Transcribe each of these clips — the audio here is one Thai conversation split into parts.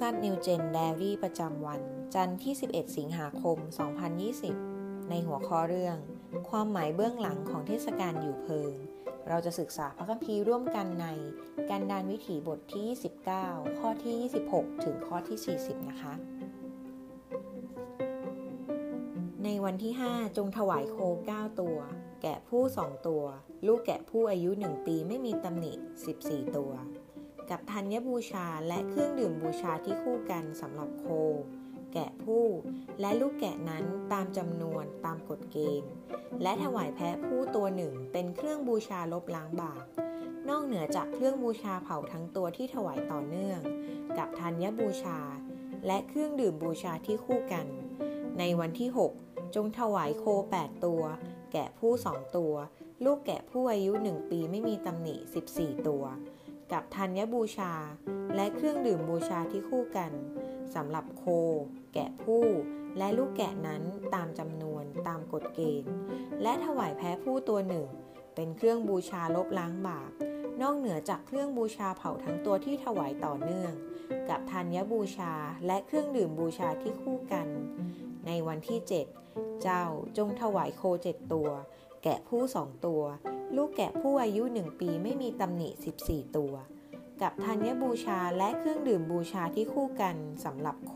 Texas New Gen Diary ประจำวัน จันทร์ที่ 11 สิงหาคม 2020 ในหัวข้อเรื่อง ความหมายเบื้องหลังของเทศกาลอยู่เพิง เราจะศึกษาพระคัมภีร์ร่วมกันในการดานวิถีบทที่ 29 ข้อที่ 26 ถึงข้อที่ 40 นะคะ ในวันที่ 5 จงถวายโค 9 ตัว แกะผู้ 2 ตัว ลูกแกะผู้อายุ 1 ปีไม่มีตำหนิ 14 ตัว กับธัญบูชาและเครื่องดื่มบูชาที่คู่กันสำหรับโค แกะผู้ และลูกแกะนั้นตามจำนวนตามกฎเกณฑ์ และถวายแพะผู้ตัวหนึ่งเป็นเครื่องบูชาลบล้างบาปนอกเหนือจากเครื่องบูชาเผาทั้งตัวที่ถวายต่อเนื่อง กับธัญบูชา และเครื่องดื่มบูชาที่คู่กัน ในวันที่ 6 จงถวายโค 8 ตัว แกะผู้สองตัว ลูกแกะผู้อายุ 1 ปีไม่มีตำหนิ 14 ตัว กับธัญบูชา และเครื่องดื่มบูชาที่คู่กันสำหรับโค แกะผู้ และลูกแกะนั้นตามจำนวนตามกฎเกณฑ์ และถวายแพ้ผู้ตัวหนึ่ง เป็นเครื่องบูชาลบล้างบาปนอกเหนือจากเครื่องบูชาเผาทั้งตัวที่ถวายต่อเนื่อง กับธัญบูชาและเครื่องดื่มบูชาที่คู่กัน ในวันที่ 7 เจ้าจงถวายโคเจ็ดตัว แกะผู้สองตัว ลูกแกะผู้อายุหนึ่งปีไม่มีตำหนิ 14 ตัว กับธัญบูชาและเครื่องดื่มบูชาที่คู่กันสำหรับโค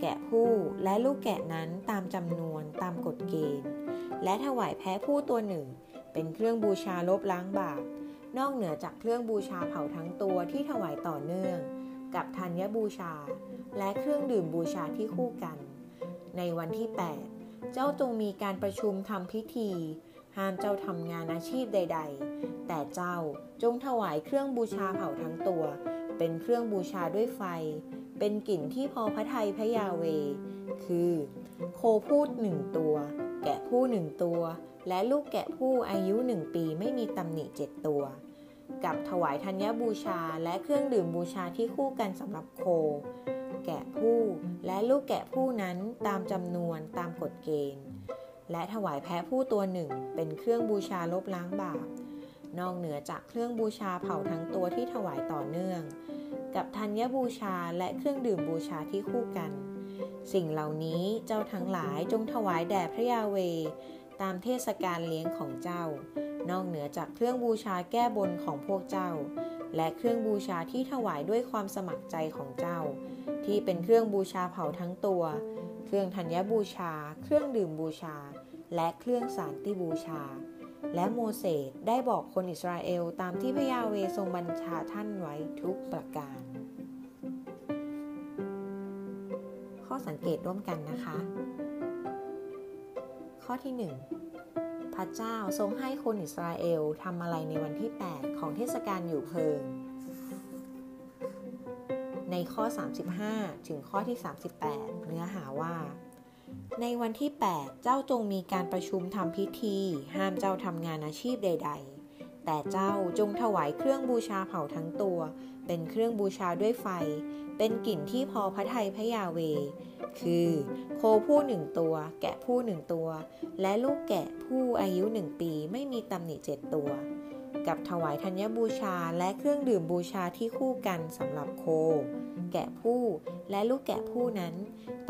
แกะผู้และลูกแกะนั้นตามจำนวนตามกฎเกณฑ์ และถวายแพ้ผู้ตัวหนึ่ง เป็นเครื่องบูชาลบล้างบาปนอกเหนือจากเครื่องบูชาเผาทั้งตัวที่ถวายต่อเนื่อง กับธัญบูชา และเครื่องดื่มบูชาที่คู่กัน ในวันที่ 8 เจ้าจงมีการประชุมทำพิธี ห้ามเจ้าทำงานอาชีพใด ๆ แต่เจ้าจงถวายเครื่องบูชาเผาทั้งตัว เป็นเครื่องบูชาด้วยไฟ เป็นกลิ่นที่พอพระทัยพระยาเว คือ โคพูดหนึ่งตัว แกะผู้หนึ่งตัว และลูกแกะผู้อายุหนึ่งปีไม่มีตำหนิเจ็ดตัว กับถวายธัญบูชาและเครื่องดื่มบูชาที่คู่กันสำหรับโค แกะผู้ และลูกแกะผู้นั้นตามจำนวนตามกฎเกณฑ์ และถวายแพะผู้ตัวหนึ่ง เป็นเครื่องบูชาลบล้างบาป นอกเหนือจากเครื่องบูชาเผาทั้งตัวที่ถวายต่อเนื่อง กับธัญบูชาและเครื่องดื่มบูชาที่คู่กัน สิ่งเหล่านี้เจ้าทั้งหลายจงถวายแด่พระยาเวตามเทศกาลเลี้ยงของเจ้า นอกเหนือจากเครื่องบูชาแก้บนของพวกเจ้าและเครื่องบูชาที่ถวายด้วยความสมัครใจของเจ้า ที่เป็นเครื่องบูชาเผาทั้งตัว เครื่องธัญบูชา เครื่องดื่มบูชา และเครื่องสารติบูชา และโมเสสได้บอกคนอิสราเอลตามที่พระยาเวทรงบัญชาท่านไว้ทุกประการ ข้อสังเกตร่วมกันนะคะ ข้อที่ 1 พระเจ้าทรงให้คนอิสราเอลทำอะไรในวันที่ 8 ของเทศกาลอยู่เพิง ในข้อ 35 ถึงข้อที่ 38 เนื้อหาว่า ในวันที่ 8 เจ้าจงมีการประชุมทำพิธี ห้ามเจ้าทำงานอาชีพใด ๆ แต่เจ้าจงถวายเครื่องบูชาเผาทั้งตัว เป็นเครื่องบูชาด้วยไฟ เป็นกลิ่นที่พอพระทัยพระยาเว คือโคผู้หนึ่งตัว แกะผู้หนึ่งตัว และลูกแกะผู้อายุหนึ่งปีไม่มีตำหนิเจ็ดตัว กับถวายธัญบูชาและเครื่องดื่มบูชาที่คู่กันสำหรับโค แกะผู้และลูกแกะผู้นั้น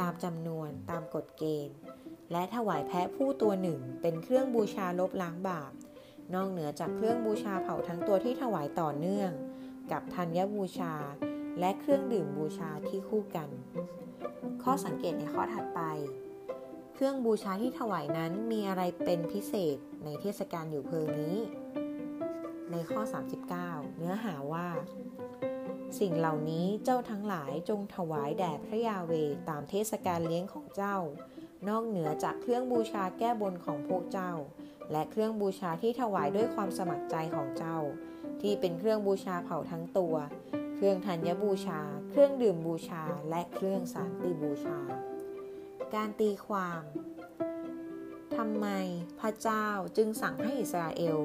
ตามจำนวนตามกฎเกณฑ์ และถวายแพะผู้ตัวหนึ่งเป็นเครื่องบูชาลบล้างบาปนอกเหนือจากเครื่องบูชาเผาทั้งตัวที่ถวายต่อเนื่อง กับธัญบูชา และเครื่องดื่มบูชาที่คู่กัน ข้อสังเกตในข้อถัดไป เครื่องบูชาที่ถวายนั้นมีอะไรเป็นพิเศษในเทศกาลอยู่เพลิงนี้ ในข้อ 39 เนื้อหาว่า สิ่งเหล่านี้เจ้าทั้งหลายจงถวายแด่พระยาเวตามเทศกาลเลี้ยงของเจ้า นอกเหนือจากเครื่องบูชาแก้บนของพวกเจ้า และเครื่องบูชาที่ถวายด้วยความสมัครใจของเจ้า ที่เป็นเครื่องบูชาเผาทั้งตัว เครื่องธัญบูชา เครื่องดื่มบูชา และเครื่องสารติบูชา การตีความทำไมพระเจ้าจึงสั่งให้อิสราเอล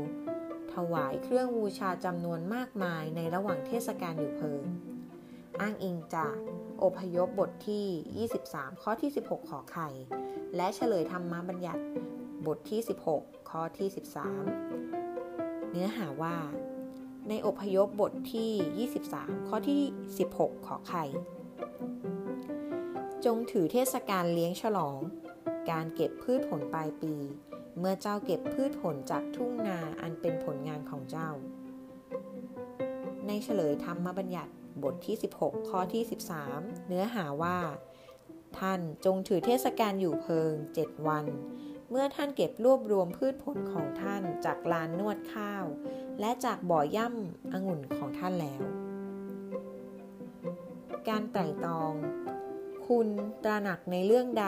ถวายเครื่องบูชาจำนวนมากมายในระหว่างเทศกาลอยู่เพลิงอ้างอิงจากอพยพบทที่ 23 ข้อที่ 16 ขอไข่ และเฉลยธรรมบัญญัติบทที่ 16 ข้อที่ 13 เนื้อหาว่า ในอพยพบทที่ 23 ข้อที่ 16 ขอไข่ จงถือเทศกาลเลี้ยงฉลอง การเก็บพืชผลปลายปี เมื่อเจ้าเก็บพืชผลจากทุ่งนาอันเป็นผลงานของเจ้า ในเฉลยธรรมบัญญัติบทที่ 16 ข้อที่ 13 เนื้อหาว่า ท่านจงถือเทศกาลอยู่เพิง 7 วัน เมื่อท่านเก็บรวบรวมพืชผลของท่านจากลานนวดข้าว และจากบ่อย่ำองุ่นของท่านแล้ว การไตร่ตรอง คุณตระหนักในเรื่องใด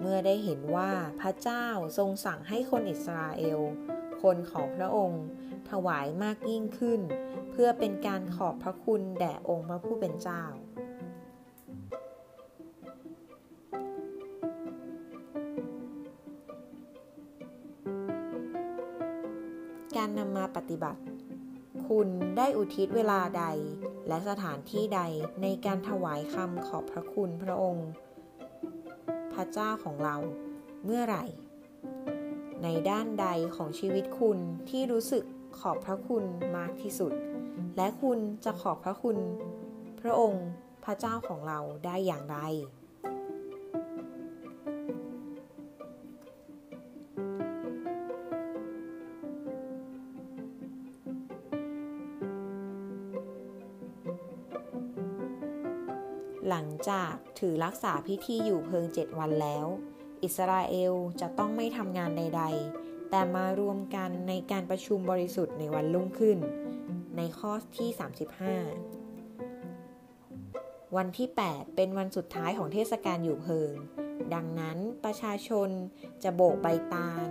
เมื่อได้เห็นว่าพระเจ้าทรงสั่งให้คนอิสราเอล คนของพระองค์ ถวายมากยิ่งขึ้น เพื่อเป็นการขอบพระคุณแด่องค์พระผู้เป็นเจ้า การนำมาปฏิบัติ คุณได้อุทิศเวลาใด และสถานที่ใดในการถวายคำขอบพระคุณพระองค์ พระเจ้าของเราเมื่อไหร่ ในด้านใดของชีวิตคุณที่รู้สึกขอบพระคุณมากที่สุด และคุณจะขอบพระคุณ พระองค์พระเจ้าของเราได้อย่างไร จากถือรักษาพิธีอยู่เพิงเจ็ดวันแล้ว อิสราเอลจะต้องไม่ทำงานใด ๆ แต่มารวมกันในการประชุมบริสุทธิ์ในวันรุ่งขึ้น ในข้อที่ 35 วันที่ 8 เป็นวันสุดท้ายของเทศกาลอยู่เพิง ดังนั้นประชาชนจะโบกใบตาล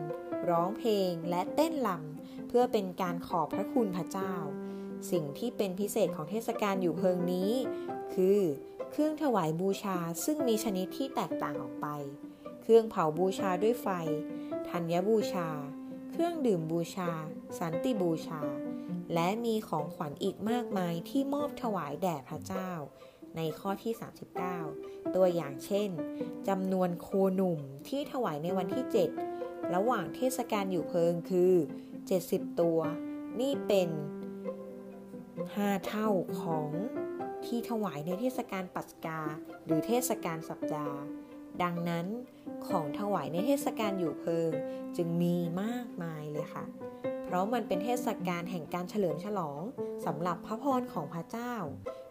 ร้องเพลงและเต้นลำเพื่อเป็นการขอบพระคุณพระเจ้า สิ่งที่เป็นพิเศษของเทศกาลอยู่เพิงนี้ คือ เครื่องถวายบูชาซึ่งมีชนิดที่แตกต่างออกไป เครื่องเผาบูชาด้วยไฟ ธัญบูชา เครื่องดื่มบูชา สันติบูชา และมีของขวัญอีกมากมายที่มอบถวายแด่พระเจ้า ในข้อที่ 39 ตัวอย่างเช่นจำนวนโคหนุ่มที่ถวายในวันที่ 7 ระหว่างเทศกาลอยู่เพิงคือ 70 ตัว นี่เป็น 5 เท่าของ ที่ถวายในเทศกาลปัสกา หรือเทศกาลสัปดาห์ ดังนั้นของถวายในเทศกาลอยู่เพิง จึงมีมากมายเลยค่ะ เพราะมันเป็นเทศกาลแห่งการเฉลิมฉลองสำหรับพระพรของพระเจ้า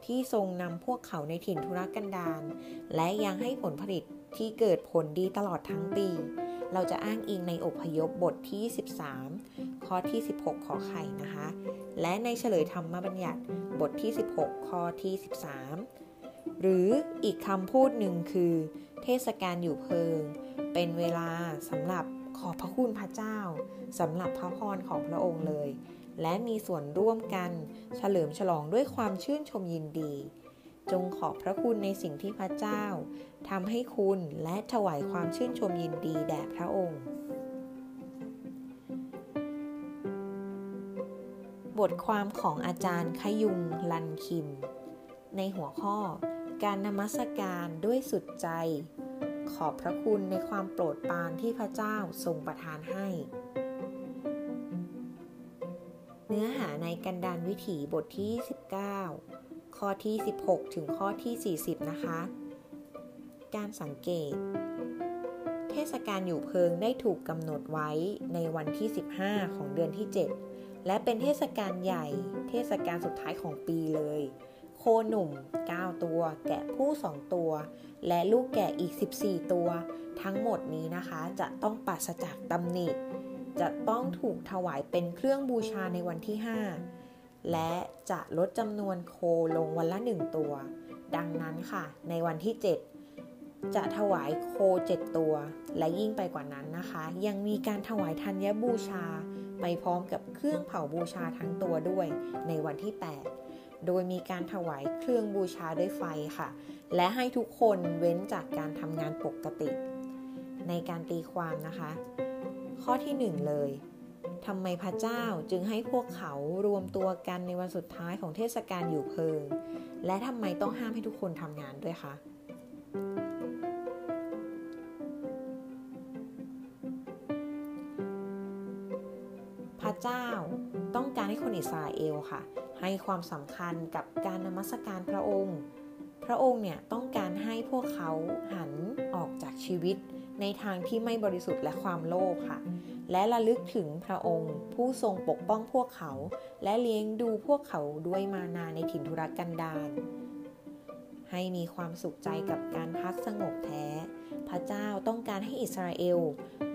ที่ทรงนำพวกเขาในถิ่นทุรกันดารและยังให้ผลผลิตที่เกิดผลดีตลอดทั้งปี เราจะอ้างอิงในอพยพบทที่ 13 ข้อที่ 16 ขอไข่นะคะ และในเฉลยธรรมบัญญัติบทที่ 16 ข้อที่ 13 หรืออีกคำพูดหนึ่งคือ เทศกาลอยู่เพิง เป็นเวลาสำหรับขอบพระคุณพระเจ้าสำหรับพระพรของพระองค์เลย และมีส่วนร่วมกันเฉลิมฉลองด้วยความชื่นชมยินดี จงขอบพระคุณในสิ่งที่พระเจ้าทำให้คุณและถวายความชื่นชมยินดีแด่พระองค์ บทความของอาจารย์ขยุงลันคิม ในหัวข้อ การนมัสการด้วยสุดใจ ขอบพระคุณในความโปรดปรานที่พระเจ้าทรงประทานให้ เนื้อหาในกันดานวิถีบทที่ 19 ข้อที่ 16 ถึงข้อที่ 40 นะคะ การสังเกต เทศกาลอยู่เพิงได้ถูกกำหนดไว้ในวันที่ 15 ของเดือนที่ 7 และเป็นเทศกาลใหญ่ เทศกาลสุดท้ายของปีเลย โคหนุ่ม 9 ตัว แกะผู้ 2 ตัว และลูกแกะอีก 14 ตัว ทั้งหมดนี้นะคะจะต้องปราศจากตำหนิ จะต้องถูกถวายเป็นเครื่องบูชาในวันที่ 5 และจะลดจำนวนโคลงวันละ 1 ตัว ดังนั้นค่ะ ในวันที่ 7จะถวายโค7ตัว และยิ่งไปกว่านั้นนะคะ ยังมีการถวายธัญบูชา ไปพร้อมกับเครื่องเผาบูชาทั้งตัวด้วย ในวันที่ 8 โดยมีการถวายเครื่องบูชาด้วยไฟค่ะ และให้ทุกคนเว้นจากการทำงานปกติ ในการตีความนะคะ ข้อที่ 1 เลยทำไมพระเจ้าจึงให้พวกเขารวมตัวกันในวันสุดท้ายของเทศกาลอยู่เพิง และทำไมต้องห้ามให้ทุกคนทำงานด้วยคะ นอิสราเอลค่ะ ให้ความสำคัญกับการนมัสการพระองค์พพระองค์เนี่ยต้องการให้พวกเขาหันออกจากชีวิต ในทางที่ไม่บริสุทธิ์และความโลภค่ะ และระลึกถึงพระองค์ ผู้ทรงปกป้องพวกเขา และเลี้ยงดูพวกเขาด้วยมานาในถิ่นทุรกันดารให้มีความสุขใจกับการพักสงบแท้ พระเจ้าต้องการให้อิสราเอล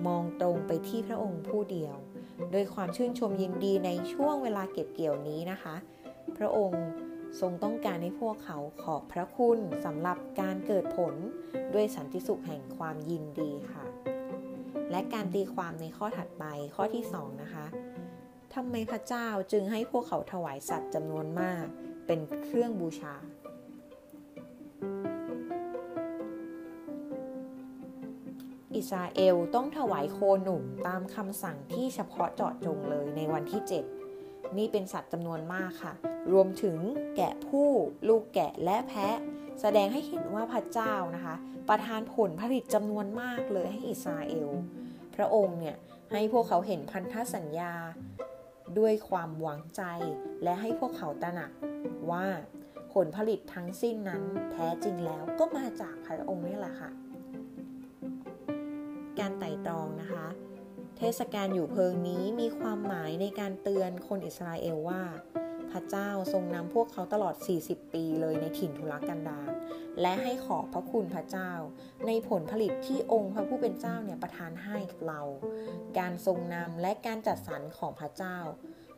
มองตรงไปที่พระองค์ผู้เดียว โดยความชื่นชมยินดีในช่วงเวลาเก็บเกี่ยวนี้นะคะ พระองค์ทรงต้องการให้พวกเขาขอบพระคุณสำหรับการเกิดผลด้วยสันติสุขแห่งความยินดีค่ะ และการตีความในข้อถัดไปข้อที่ 2 นะคะทำไมพระเจ้าจึงให้พวกเขาถวายสัตว์จำนวนมากเป็นเครื่องบูชา อิสราเอลต้องถวายโคหนุ่มตามคำสั่งที่เฉพาะเจาะจงเลยในวันที่ 7 นี่เป็นสัตว์จำนวนมากค่ะ รวมถึงแกะผู้ ลูกแกะและแพะ แสดงให้เห็นว่าพระเจ้านะคะ ประทานผลผลิตจำนวนมากเลยให้อิสราเอล พระองค์เนี่ยให้พวกเขาเห็นพันธสัญญา ด้วยความหวังใจและให้พวกเขาตระหนักว่าผลผลิตทั้งสิ้นนั้นแท้จริงแล้วก็มาจากพระองค์นี่แหละค่ะ การไต่ตรองนะคะ เทศกาลอยู่เพิงนี้มีความหมายในการเตือนคนอิสราเอลว่า พระเจ้าทรงนำพวกเขาตลอด 40 ปีเลยในถิ่นทุรกันดารและให้ขอบพระคุณพระเจ้า ในผลผลิตที่องค์พระผู้เป็นเจ้าเนี่ยประทานให้กับเรา การทรงนำและการจัดสรรของพระเจ้า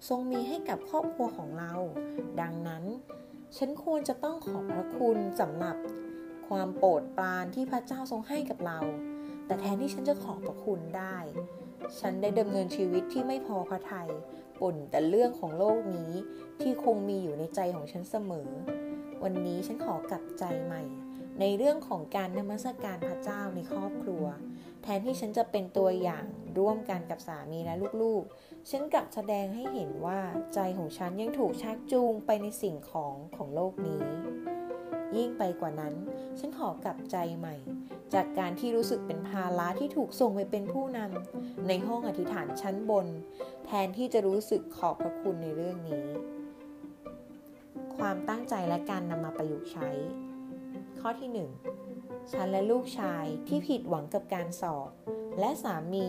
ทรงมีให้กับครอบครัวของเรา ดังนั้น ฉันควรจะต้องขอบพระคุณสำหรับความโปรดปรานที่พระเจ้าทรงให้กับเรา แต่แทนที่ฉันจะขอบพระคุณได้ ฉันได้ดำเนินชีวิตที่ไม่พอพระทยัยป่นแต่เรื่องของโลกนี้ที่คงมีอยู่ในใจของฉันเสมอ วันนี้ฉันขอกลับใจใหม่ ในเรื่องของการนมัสการพระเจ้าในครอบครัว แทนที่ฉันจะเป็นตัวอย่างร่วมกันกับสามีและลูกๆ ฉันกลับแสดงให้เห็นว่าใจของฉันยังถูกชักจูงไปในสิ่งของของโลกนี้ ยิ่งไปกว่านั้น ฉันขอกลับใจใหม่ จากการที่รู้สึกเป็นภาระที่ถูกส่งไปเป็นผู้นำในห้องอธิษฐานชั้นบน แทนที่จะรู้สึกขอบพระคุณในเรื่องนี้ ความตั้งใจและการนำมาประยุกต์ใช้ ข้อที่ 1 ฉันและลูกชายที่ผิดหวังกับการสอบ และสามี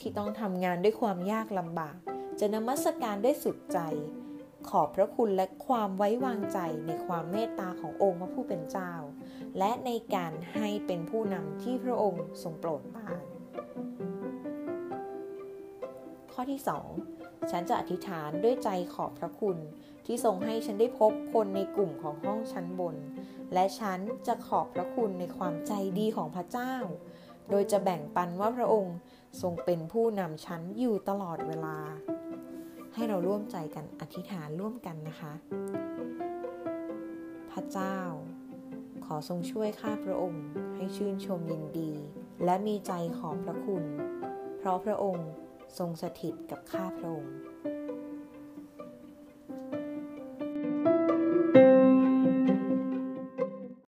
ที่ต้องทำงานด้วยความยากลำบาก จะนมัสการด้วยสุดใจ ขอบพระคุณและความไว้วางใจในความเมตตาขององค์พระผู้เป็นเจ้า และในการให้เป็นผู้นำที่พระองค์ทรงโปรดปรานข้อที่ 2 ฉันจะอธิษฐานด้วยใจขอบพระคุณ ที่ทรงให้ฉันได้พบคนในกลุ่มของห้องชั้นบน และฉันจะขอบพระคุณในความใจดีของพระเจ้า โดยจะแบ่งปันว่าพระองค์ทรงเป็นผู้นำฉันอยู่ตลอดเวลา ให้เราร่วมใจกันอธิษฐานร่วมกันนะคะ พระเจ้า ขอทรงช่วยข้าพระองค์ ให้ชื่นชมยินดี และมีใจขอบพระคุณ เพราะพระองค์ทรงสถิตกับข้าพระองค์